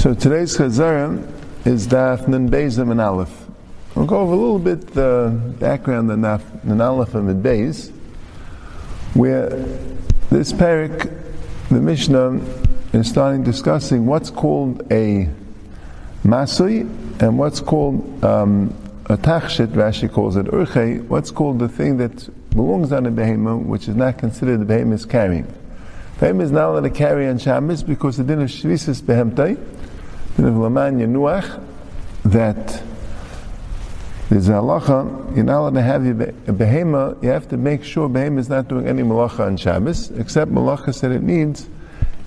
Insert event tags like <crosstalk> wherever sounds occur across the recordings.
So today's Chazara is Daf Nun Bezim and Aleph. We'll go over a little bit the background on Nun Aleph and Beis, where this parak, the Mishnah, is starting discussing what's called a masui and what's called um, a tachshit, Rashi calls it urche, what's called the thing that belongs on a behemoth, which is not considered the behemoth carrying. Behemoth is not allowed to carry on Shabbos because the din of shvisis behemtai, of that there's a halacha, you're not allowed to have a behemoth, you have to make sure behemoth is not doing any malacha on Shabbos, except malacha said it needs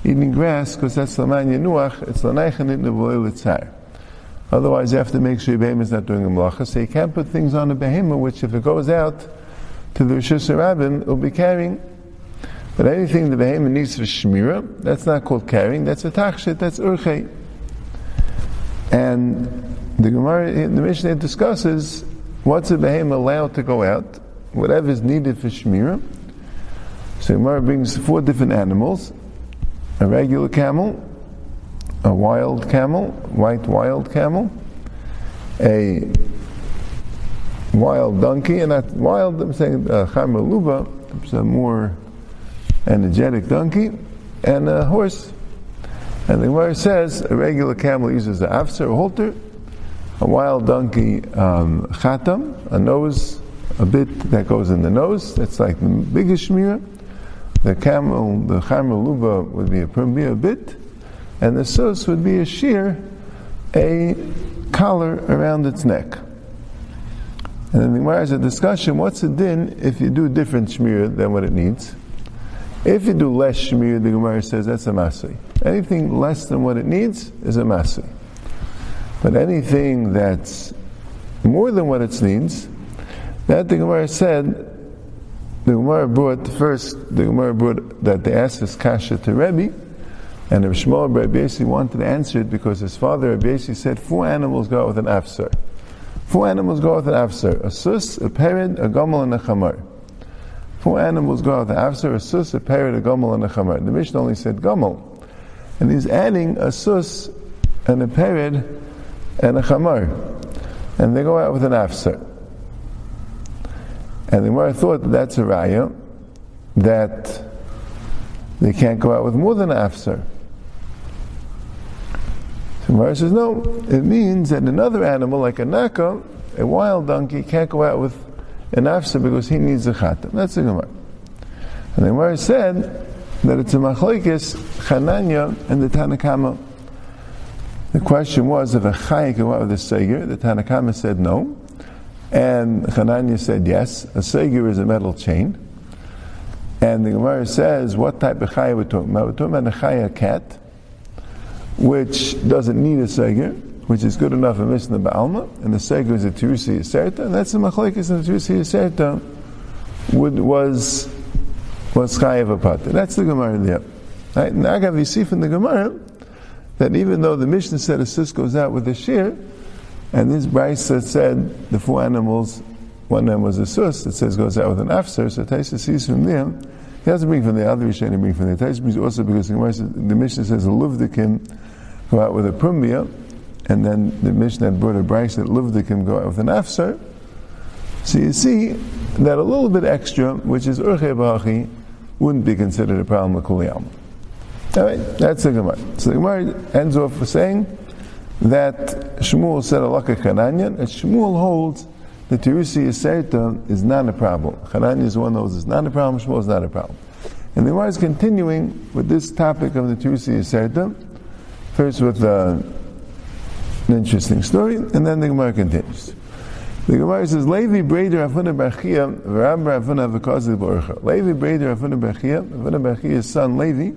eating grass, because that's laman yenuach, it's lanaychan nevoil itzar. Otherwise, you have to make sure your behemoth is not doing a malacha. So you can't put things on a behemoth, which if it goes out to the Rishus Rabbin, it'll be carrying. But anything the behemoth needs for shmira, that's not called carrying. That's a tachshit. That's urche. And the Gemara, the Mishnah discusses what's a behemoth allowed to go out, whatever is needed for shmira. So the Gemara brings four different animals: a regular camel, a wild camel, white wild camel, a wild donkey, and that wild, I'm saying uh, a more energetic donkey, and a horse. And the Gemara says a regular camel uses the afser, a halter, a wild donkey, um, chatam, a nose, a bit that goes in the nose, that's like the biggest shmira. The camel, the chamaluba would be a premier bit, and the sus would be a shear, a collar around its neck. And then the Gemara has a discussion, what's the din if you do different shmir than what it needs? If you do less shmir, the Gemara says that's a masri. Anything less than what it needs is a masri. But anything that's more than what it needs, that the Gemara said, the Gemara brought first, the Gemara brought that they asked this kasha to Rebbe, and Rav Shmuel Rabbi wanted to answer it because his father Rabbi said four animals go out with an afsar. Four animals go out with an afsar: a sus, a perid, a gomel, and a chamar. Four animals go out with an afsar: a sus, a perid, a gomel, and a chamar. The Mishnah only said gomel, and he's adding a sus and a perid and a chamar, and they go out with an afsar. And the Gemara thought that that's a raya that they can't go out with more than an afsar. So Gemara says, no, it means that another animal, like a naka, a wild donkey, can't go out with an afsa because he needs a chatam. That's the Gemara. And the Gemara said that it's a machlekes Chananya and the Tanakama. The question was if a chay can go with a seger. The Tanakama said no, and Chananya said yes. A seger is a metal chain. And the Gemara says, what type of chay we're talking about? We're talking about a chaya cat which doesn't need a seger, which is good enough for missing the Baalma, and the seger is a Tirusi Yaserta, and that's the Machlekes and the Tirusi Yaserta would, was, was Chayev Apata. That's the Gemara there. Right? Now, Agav, you see from the Gemara that even though the Mishnah said a sis goes out with a shear, and this Bryce said the four animals, one of them was a sus, that says goes out with an afser, so Taisa sees from there, he doesn't bring from the other Rishonim bring from the Taisa brings also because the, Gemara says, the Mishnah says a luvdikim go out with a prumia, and then the Mishnah brought a Bryce that luvdikim go out with an afser. So you see that a little bit extra, which is urche b'achi, wouldn't be considered a problem with kuliyam. All right, that's the Gemara. So the Gemara ends off with saying that Shmuel said alaka kananyan, and Shmuel holds the Tirusi Yaserta is not a problem. Hanani is one of those is not a problem, Shmuel is not a problem. And the Gemara is continuing with this topic of the Tirusi Yaserta, first with uh, an interesting story, and then the Gemara continues. The Gemara says, Levi Breder Afuna Bachia, Rab Ravuna Vakazi Borcha. Levi Breder Afuna Bachia, Afuna Bachia's son Levi,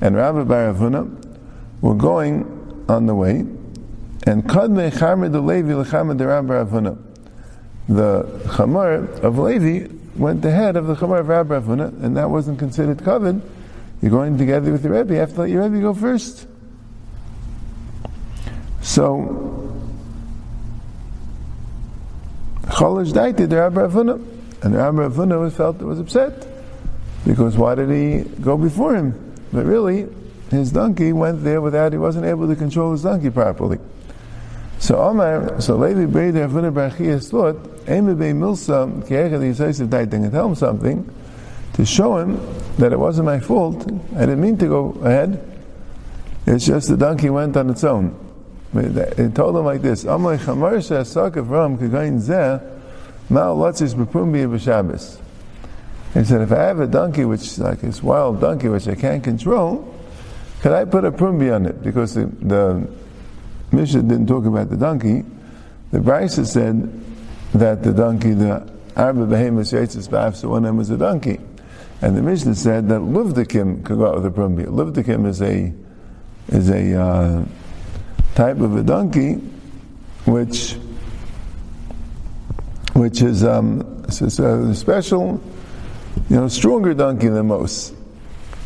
and Rabbi Bar Avuna were going on the way, and Kadme Charmed the Levi Lecharmed the Rabbi Avuna the chamar of Levi went ahead of the chamar of Rabbi Avuna, and that wasn't considered covered. You're going together with your Rebbe, you have to let your Rebbe go first. So, Cholish daited the Rabbi Avuna, and Rabbi Avuna felt it was upset, because why did he go before him? But really, his donkey went there without, he wasn't able to control his donkey properly. So Omar, so Levi Breder Avuna Barchias thought, Eme Be Milsa, Kiechad Yisaisav Daiting, and tell him something to show him that it wasn't my fault. I didn't mean to go ahead. It's just the donkey went on its own. He told him like this, Amay Chamar She'asak Avram Kagayin Zeh Ma'al Latzis B'Pumbi B'Shabbos. He said, if I have a donkey which like this wild donkey which I can't control, could I put a prumbi on it? Because the, the Mishnah didn't talk about the donkey. The Brisa said that the donkey, the Arba Behemoth Yetzis Ba'af, so one of them was a donkey. And the Mishnah said that Luvdikim could go out with a prumbi. Luvdikim is a, is a, uh, type of a donkey which, which is, um, a special, you know, stronger donkey than most.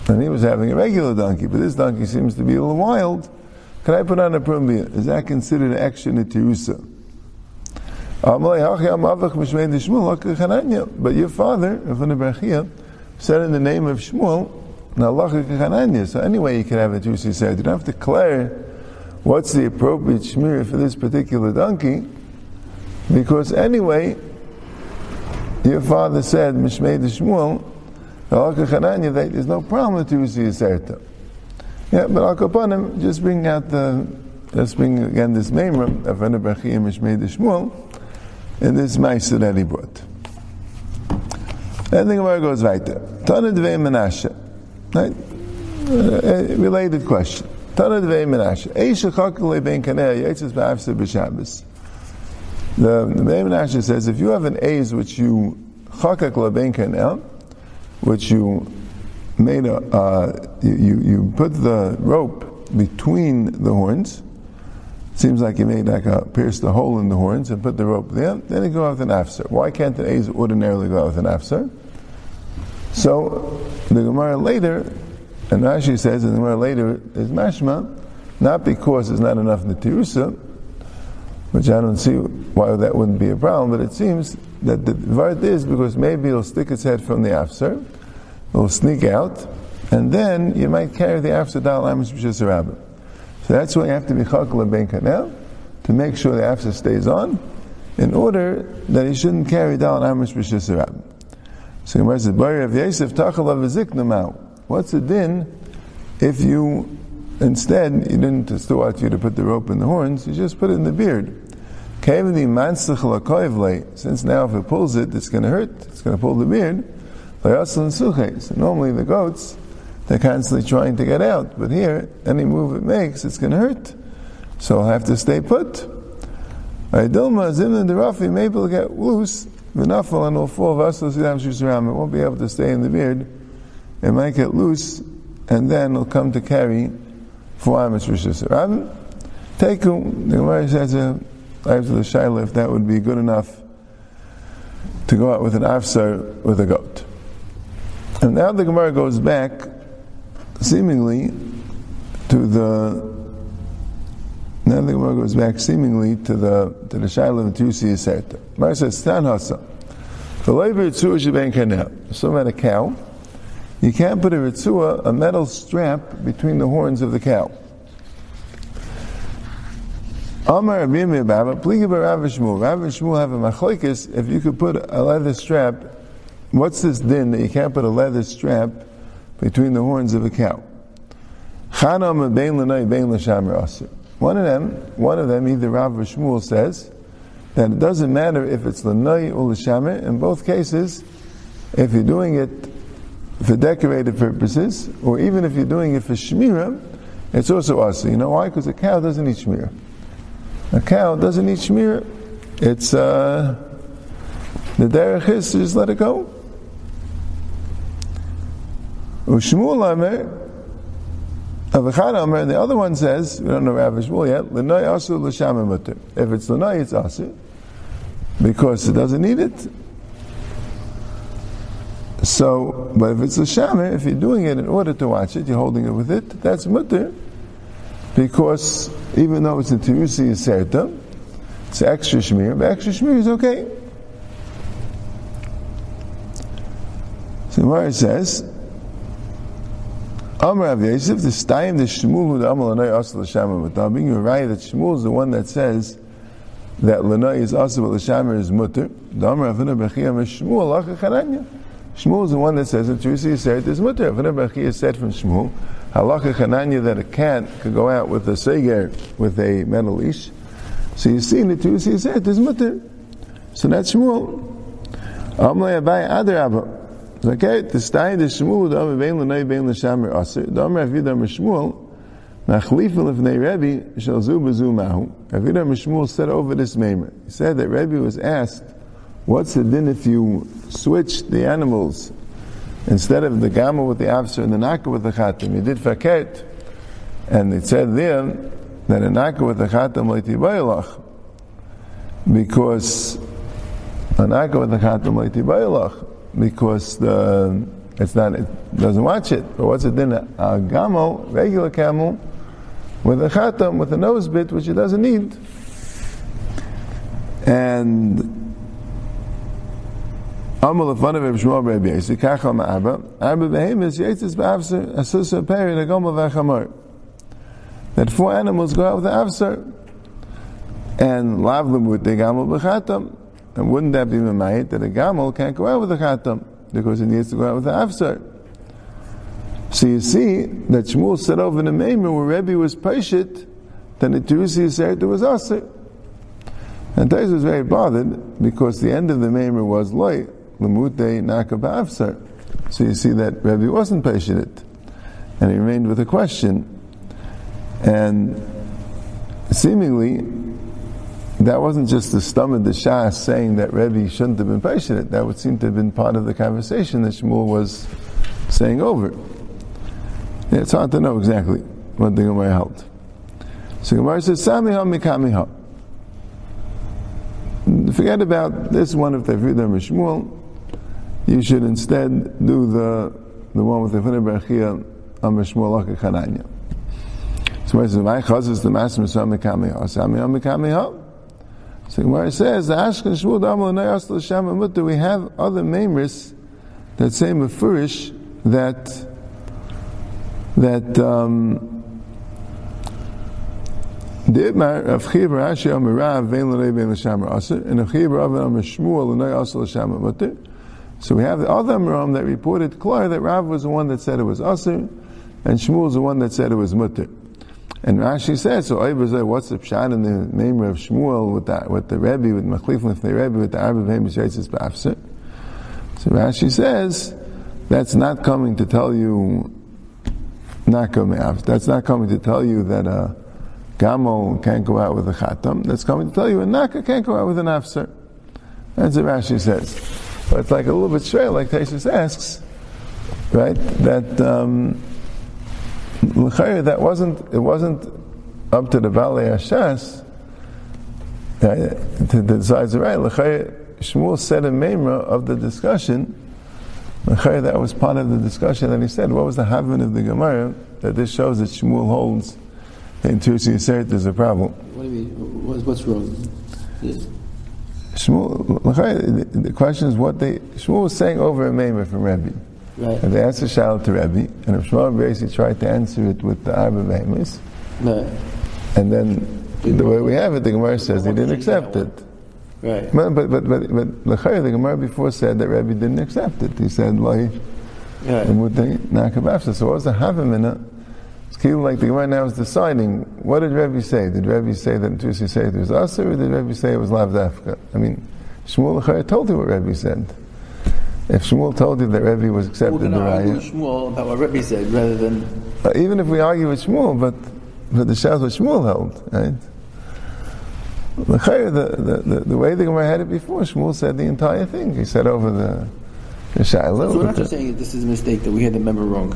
And he was having a regular donkey, but this donkey seems to be a little wild. Can I put on a prumbia? Is that considered an action at Tirusa? But your father, said in the name of Shmuel, so anyway you can have a Tirusa. You don't have to declare what's the appropriate shmir for this particular donkey, because anyway, your father said, Mishmei de Shmuel, there's no problem with Tirusa Yiserta. Yeah, but Al just bring out the, just bring again this Memra of Anabrachim Mishmei de Shmuel, and this Maisa that he brought. And the Gemara goes right there. Tana Dvei Menashe. Right? A related question. Tana Dvei Menashe. Eisha Ben Yetzis B'Shabbos. The, the Menashe says, if you have an A's which you Chakak LeBen Kaneh, which you made a, uh, you, you put the rope between the horns. Seems like you made like a pierced a hole in the horns and put the rope there. Then you go out with an afser. Why can't the A's ordinarily go out with an afser? So the Gemara later, and Rashi says the Gemara later is mashma, not because there's not enough in the tirusa, which I don't see why that wouldn't be a problem, but it seems that the vart is because maybe it'll stick its head from the afser, it'll sneak out, and then you might carry the afser dal amish b'shis So that's why you have to be chakal ben kanel to make sure the afser stays on, in order that he shouldn't carry dal amish b'shis So Gemara says, "Bari of Yosef tachal av What's the din if you instead you didn't still want you to put the rope in the horns, you just put it in the beard? Since now if it pulls it, it's going to hurt. It's going to pull the beard. So normally the goats, they're constantly trying to get out, but here, any move it makes, it's going to hurt. So I'll have to stay put. Dilma Zimna Derafi, maybe it'll get loose, Vinafal and all four of us, it won't be able to stay in the beard. It might get loose, and then it'll come to carry four Amish Rishis. Take the Gemara says, uh, after the Shaila, if that would be good enough to go out with an afsar with a goat. And now the Gemara goes back, seemingly, to the. Now the Gemara goes back seemingly to the to the Shaila of Tusi Yiserta. Gemara says, Stan Hasa. The labor Ritzua Sheben Kanel. So at a cow, you can't put a Ritzua, a metal strap, between the horns of the cow. Amar Pliga Rav Shmuel. Rav Shmuel have a machlokes if you could put a leather strap. What's this din that you can't put a leather strap between the horns of a cow? One of them, one of them, either Rav or Shmuel says that it doesn't matter if it's l'nai or l'shamer. In both cases, if you're doing it for decorative purposes, or even if you're doing it for shmira, it's also aser. You know why? Because a cow doesn't eat shmira. A cow doesn't need shmir. It's uh, the derech is to just let it go. Ushmul Amer, Avachad Amer, and the other one says, we don't know Rav Shmuel yet, L'nai asu l'sham mutter. If it's l'nai, it's asu, because it doesn't need it. So, but if it's l'sham, if you're doing it in order to watch it, you're holding it with it, that's mutter because even though it's a Tirusi Yiserta, it's extra Shmir, but extra Shmir is okay. So Gemara says, Amr Rav Yosef, the Stayim, the Shmuel, the Amal Lanai Asa L'Shamar Matabing, you're right that Shmuel is the one that says that Lanai is Asa L'Shamar is Mutter. The Amr Rav Bechiyam is Shmuel, Lacha Chananya. Shmuel is the one that says that Terusi Yiseret is Mutter. Rav Bechiyam said from Shmuel, Halacha Chananya that a cat could go out with a Seger, with a metal leash. So you see the Terusi Yiseret is Mutter. So that's Shmuel. Amr Abai Adarabah. Okay, the stay the Shmuel, the Amr Bein L'nei Bein L'shamer Aser, the Amr Avid Amr Shmuel, Nachlif L'fnei Rebbe, Shal Zu Bezu Mahu. Avid Amr Shmuel said over this Maimer. He said that Rebbe was asked, what's the din if you switch the animals instead of the gamma with the afser and the naka with the chatim? You did faket, and it said there that a naka with the chatim leiti because a naka with the chatim leiti because the it's not it doesn't watch it. But what's it then? A gamo, regular camel, with a chatam, with a nose bit, which it doesn't need. And Shmuel Kachal Ma'aba, Abba Behemis, Peri. That four animals go out with the Afsar, and with the Gamal B'chatam, and wouldn't that be Mamayit that a Gamal can't go out with a Chatam because it needs to go out with the Afsar? So you see that Shmuel said over in the Maimer where Rebbe was Pashit, then the Terusi said it was Aser. And Tais was very bothered because the end of the Maimer was Loy, Lamute Nakab Afsar. So you see that Rebbe wasn't patient, And he remained with a question. And seemingly, that wasn't just the stomach the Shah saying that Rebbe shouldn't have been patient. That would seem to have been part of the conversation that Shmuel was saying over. It's hard to know exactly what the Gemara held. So Gemara says, Samiha mikamiha. Forget about this one of Tefridah Shmuel. You should instead do the the one with the Fina Berachia on Shmuel Chananya. So Gemara says, My chaz the master Samiha mikamiha. Samiha so Gemara says, Ashkan Shmuel Damal Nayas L'Sham Mutta, we have other Mamris that say Mefurish that that um, the Itmar of Chiv Rashi Amirav Vein L'Sham Aser and of Chiv Rav Am Shmuel L'Nei Asal L'Sham Mutta. So we have the other Amram that reported clear that Rav was the one that said it was Aser and Shmuel was the one that said it was Mutter. And Rashi says, so uh, what's the pshat in the name of Shmuel with the, with the Rebbe, with Machlif, with the Rebbe, with the Arba Vehem Yitzis B'afser? So Rashi says, that's not coming to tell you, not coming uh, that's not coming to tell you that uh, a Gamo can't go out with a Chatam, that's coming to tell you a Naka can't go out with an Afser. That's what Rashi says. But it's like a little bit straight, like Taisus asks, right? That, um, that wasn't it wasn't up to the Balei Hashas uh, to decide the right. Shmuel said a memra of the discussion. That was part of the discussion that he said. What was the havin of the Gemara that this shows that Shmuel holds that in Tursi Yiseret there's a problem? What do you mean? What's wrong? Shmuel, the question is what they Shmuel was saying over a memra from Rebbe. Right. And they asked the Shal to Rebbe, and if Shmuel basically tried to answer it with the Arba Vehemis. Right. And then the way we have it, the Gemara says he didn't accept it. Right. But but but but, but the Gemara before said that Rebbe didn't accept it. He said like right. So what was the Havamina? <laughs> Of like the Gemara now is deciding what did Rebbe say? Did Rebbe say that Tusi say it was us, or did Rebbe say it was Lavdafka? I mean, Shmuel Lechayah told you what Rebbe said. If Shmuel told you that Rebbe was accepted the Raya, Shmuel about what Rebbe said rather than uh, even if we argue with Shmuel, but but the Shas what Shmuel held, right? The, the, the, the way the Gemara had it before, Shmuel said the entire thing. He said over the the Shiloh. So we're not just saying that this is a mistake that we had the member wrong.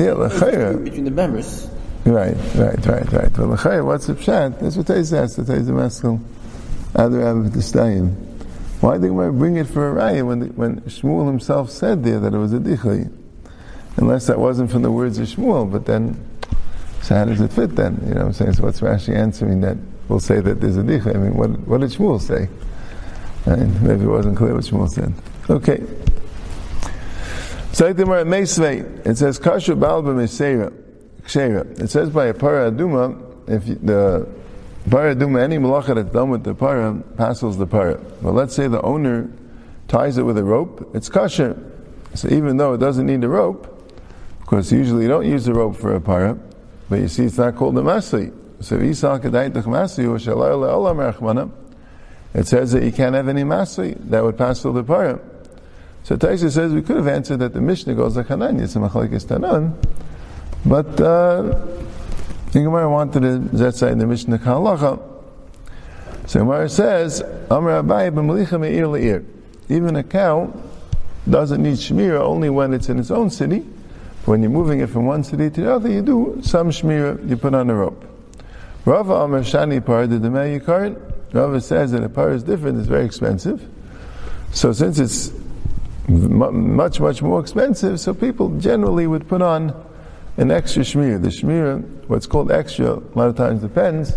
Yeah, the between the members. Right, right, right, right. Well, the what's the pshat? That's what says. That's the Maskell. Other Abbot the Stayim. Why did we bring it for a raya when, the, when Shmuel himself said there that it was a dichay? Unless that wasn't from the words of Shmuel, but then, so how does it fit then? You know what I'm saying? So what's Rashi answering that we'll say that there's a dichay? I mean, what, what did Shmuel say? Right? Maybe it wasn't clear what Shmuel said. Okay. Tzaitimar Meisvei, it says Kashu Balba Meseira, Kshera. It says by a para aduma, if the para aduma, any malacha that's done with the para, passes the para. But let's say the owner ties it with a rope, it's kasher. So even though it doesn't need a rope, because usually you don't use a rope for a para, but you see it's not called a masli. So it says that you can't have any masli that would pass through the para. So Taisa says we could have answered that the Mishnah goes like Hanan, it's a machlekes tanan, but uh, the Gemara wanted to zetzai in the Mishnah Kalacha. So Gemara says, Amar Abai b'malicha me'ir le'ir. Even a cow doesn't need shmira only when it's in its own city. When you're moving it from one city to the other, you do some shmira, you put on a rope. Rava Amar Shani par the Demei Yikarin. Rava says that a par is different, it's very expensive. So since it's much, much more expensive, so people generally would put on an extra shmir. The shmir, what's called extra, a lot of times depends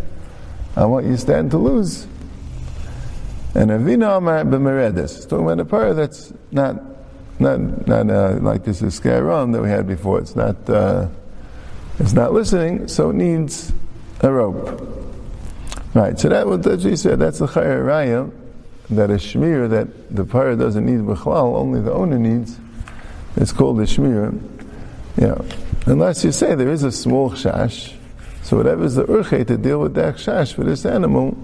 on what you stand to lose. And Avina b'meredes. Talking about a par that's not, not, not uh, like this is that we had before. It's not, uh, it's not listening, so it needs a rope. Right, so that what she said, that's the chayar raya, that a shmir that the par doesn't need b'chlal, only the owner needs. It's called a shmir. Yeah. Unless you say there is a small chash, so whatever is the urche to deal with that chash for this animal,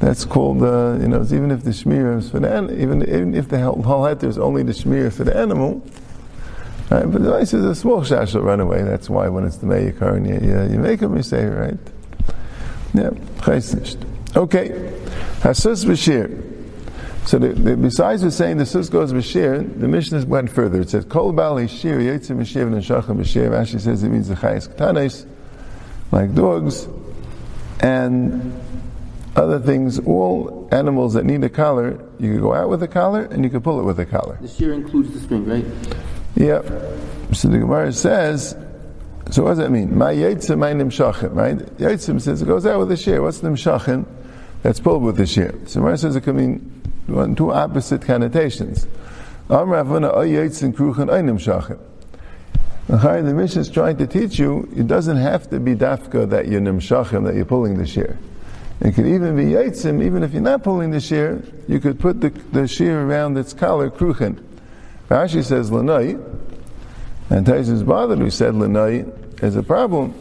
that's called, uh, you know, even if the shmir is for the an- even even if the whole is only the shmir for the animal, right? But nice is a small shash will run away. That's why when it's the meyakar and you, you, you make you say, right? Yeah. Okay, hasus b'shir. So the, the, besides the saying the sus goes b'shir, the Mishnah went further. It says kol bali shir yitzim b'shir and shacham b'shir. Rashi says it means the chayes ktanes, like dogs, and other things. All animals that need a collar, you can go out with a collar and you can pull it with a collar. The shear includes the string, right? Yep. So the Gemara says, so what does that mean? My yitzim, my nimshachim, right? Yitzim says it goes out with the shear. What's nimshachim? That's pulled with the shear. So Gemara says it can mean two opposite connotations. The mission is trying to teach you, it doesn't have to be dafka that you're nimshachim, that you're pulling the shear. It could even be yitzim, even if you're not pulling the shear, you could put the, the shear around its collar, kruchen. Rashi says lanai, and Taisa is bothered who said lanai is a problem.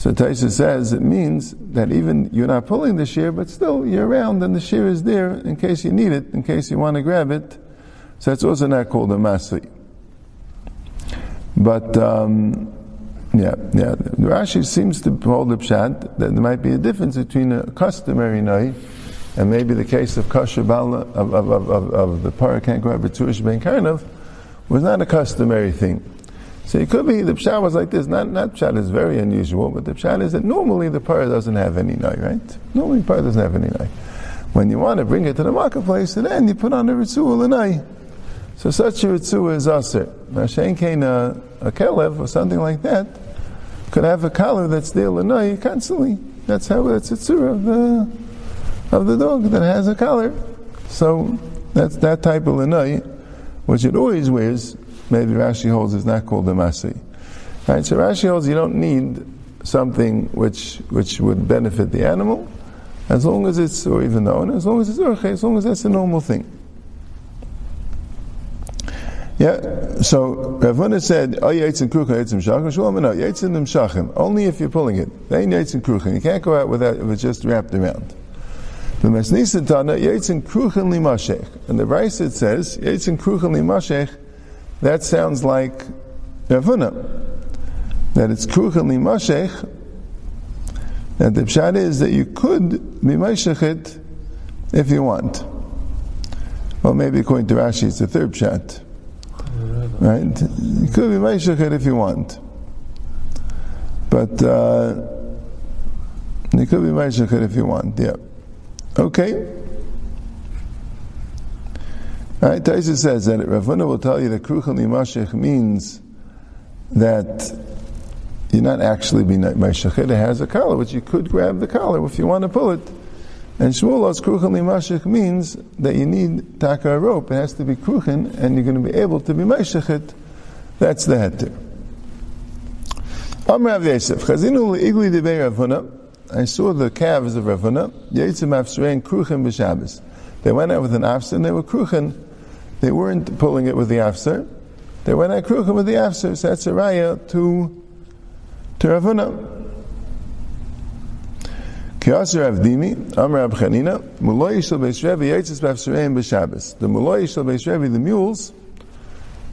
So Taisa says it means that even you're not pulling the shear, but still you're around and the shear is there in case you need it, in case you want to grab it. So that's also not called a masli. But um, yeah, yeah. Rashi seems to hold the pshat that there might be a difference between a customary nai and maybe the case of kasher bala of, of, of, of, the grab a tuish ben karnav was not a customary thing. So it could be the pshat was like this. Not not pshat is very unusual, but the pshat is that normally the para doesn't have any nai, right? Normally the para doesn't have any nai. When you want to bring it to the marketplace, and then you put on the ritzul nai. So such a ritzul is aser. Now shein kain a, a kelev or something like that could have a collar that's there lanai constantly. That's how that's a tzura of the of the dog that has a collar. So that's that type of lanai, which it always wears. Maybe Rashi holds is not called a masi. Right. So Rashi holds you don't need something which which would benefit the animal, as long as it's or even the owner, as long as it's urche, as long as that's a normal thing. Yeah, so Rav Huna said, "Oh, yitzim krucha, yitzim shachim." Shalom, no, them shachim. Only if you're pulling it. They yitzim krucha. You can't go out without if it's just wrapped around. The Mesnisan Tana, yitzim kruchen limashech. And the Rice it says, yitzim kruchen limashech. That sounds like Rav Huna. That it's kruchen limashech. That the pshat is that you could be it if you want. Well, maybe according to Rashi, it's the third pshat. Right? You could be Meishachet if you want. But uh, you could be Meishachet if you want, yeah. Okay. Right, Taisa says that Rav Huna will tell you that Kruchel Nimashech means that you're not actually being Meishachet. It has a collar, which you could grab the collar if you want to pull it. And Shmuel's kruchen limashich means that you need taka rope. It has to be kruchen, and you're going to be able to be mashich That's the heter. Amr Rav Yosef, chazinu le'igli debei Rav Huna. I saw the calves of Rav Huna. Yitzim afsrein kruchen b'Shabbos. They went out with an afser, and they were kruchen. They weren't pulling it with the afser. They went out kruchen with the afser. So that's a raya to to Rav Huna. Kiyasir Avdimi, Amr Abchanina, Muloi Shal Beis Yitzis Bafsureim B'Shabbos. The Muloi Beis the mules,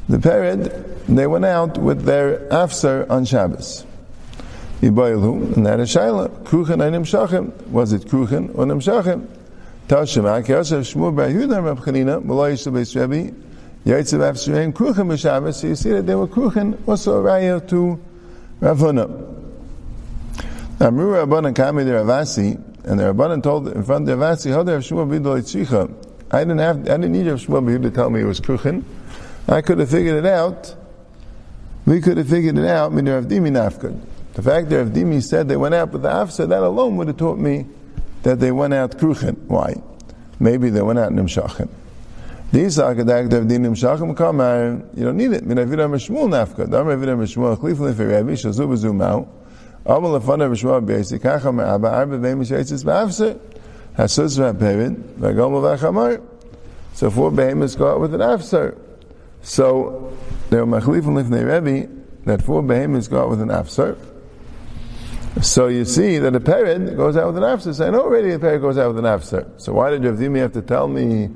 the pered, they went out with their afsar on Shabbos. And that is Shaila, Kruchen. Was it Kruchen or Nimshachim? Tashima, Kiyasir Shmuel Bar Yehuda Rabchanina, Muloi Shal Beis Revi, Yitzis Bafsureim, Kruchen B'Shabbos. So you see that they were Kruchen, also a raya to Rav Huna. Amru Rabbanan Kami the Ravasi, and the Rabbanan told in front of the Ravasi, how Rav Shmuel Bidol Tzricha. I didn't have, I didn't need Rav Shmuel to tell me it was Kruchen. I could have figured it out. We could have figured it out, Min Rav Dimi Nafkud. The fact that Rav Dimi said they went out with the Afsa, that alone would have taught me that they went out Kruchen. Why? Maybe they went out Nimshachin. These are gedacht Rav Dimi Nimshachim Kamar, you don't need it. Min Rav Shmuel Nafkud. Dam Rav Shmuel, Chlifle Ferevi, Shazu Bezumau, Amal lefana b'shma b'yesi kacha me'aba arba v'im sheitzis b'afse hasus v'aperin v'agomel v'achamar so four behemoths go out with an afser so they were machlifin lifnei Rebbe that four behemoths go out with an afser so you see that a parrot goes out with an. So I know already a parrot goes out with an afser. So why did Rav Dimi have to tell me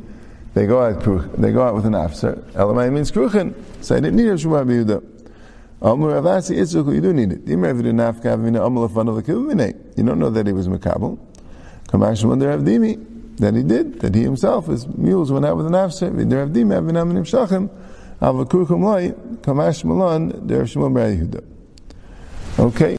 they go out they go out with an afser? Elamai means kruchen. So I didn't need a Shmuel Yehuda. Amr Avasi Yitzchak, you do need it. You don't know that he was Makabal. Kamash Mandar Avdimi, that he did, that he himself, his mules went out with an afser. Vidar Avdimi, Avinam Nimshachim, Avakukum Loi, Kamash Malon, Der Shmuel Yehuda. Okay.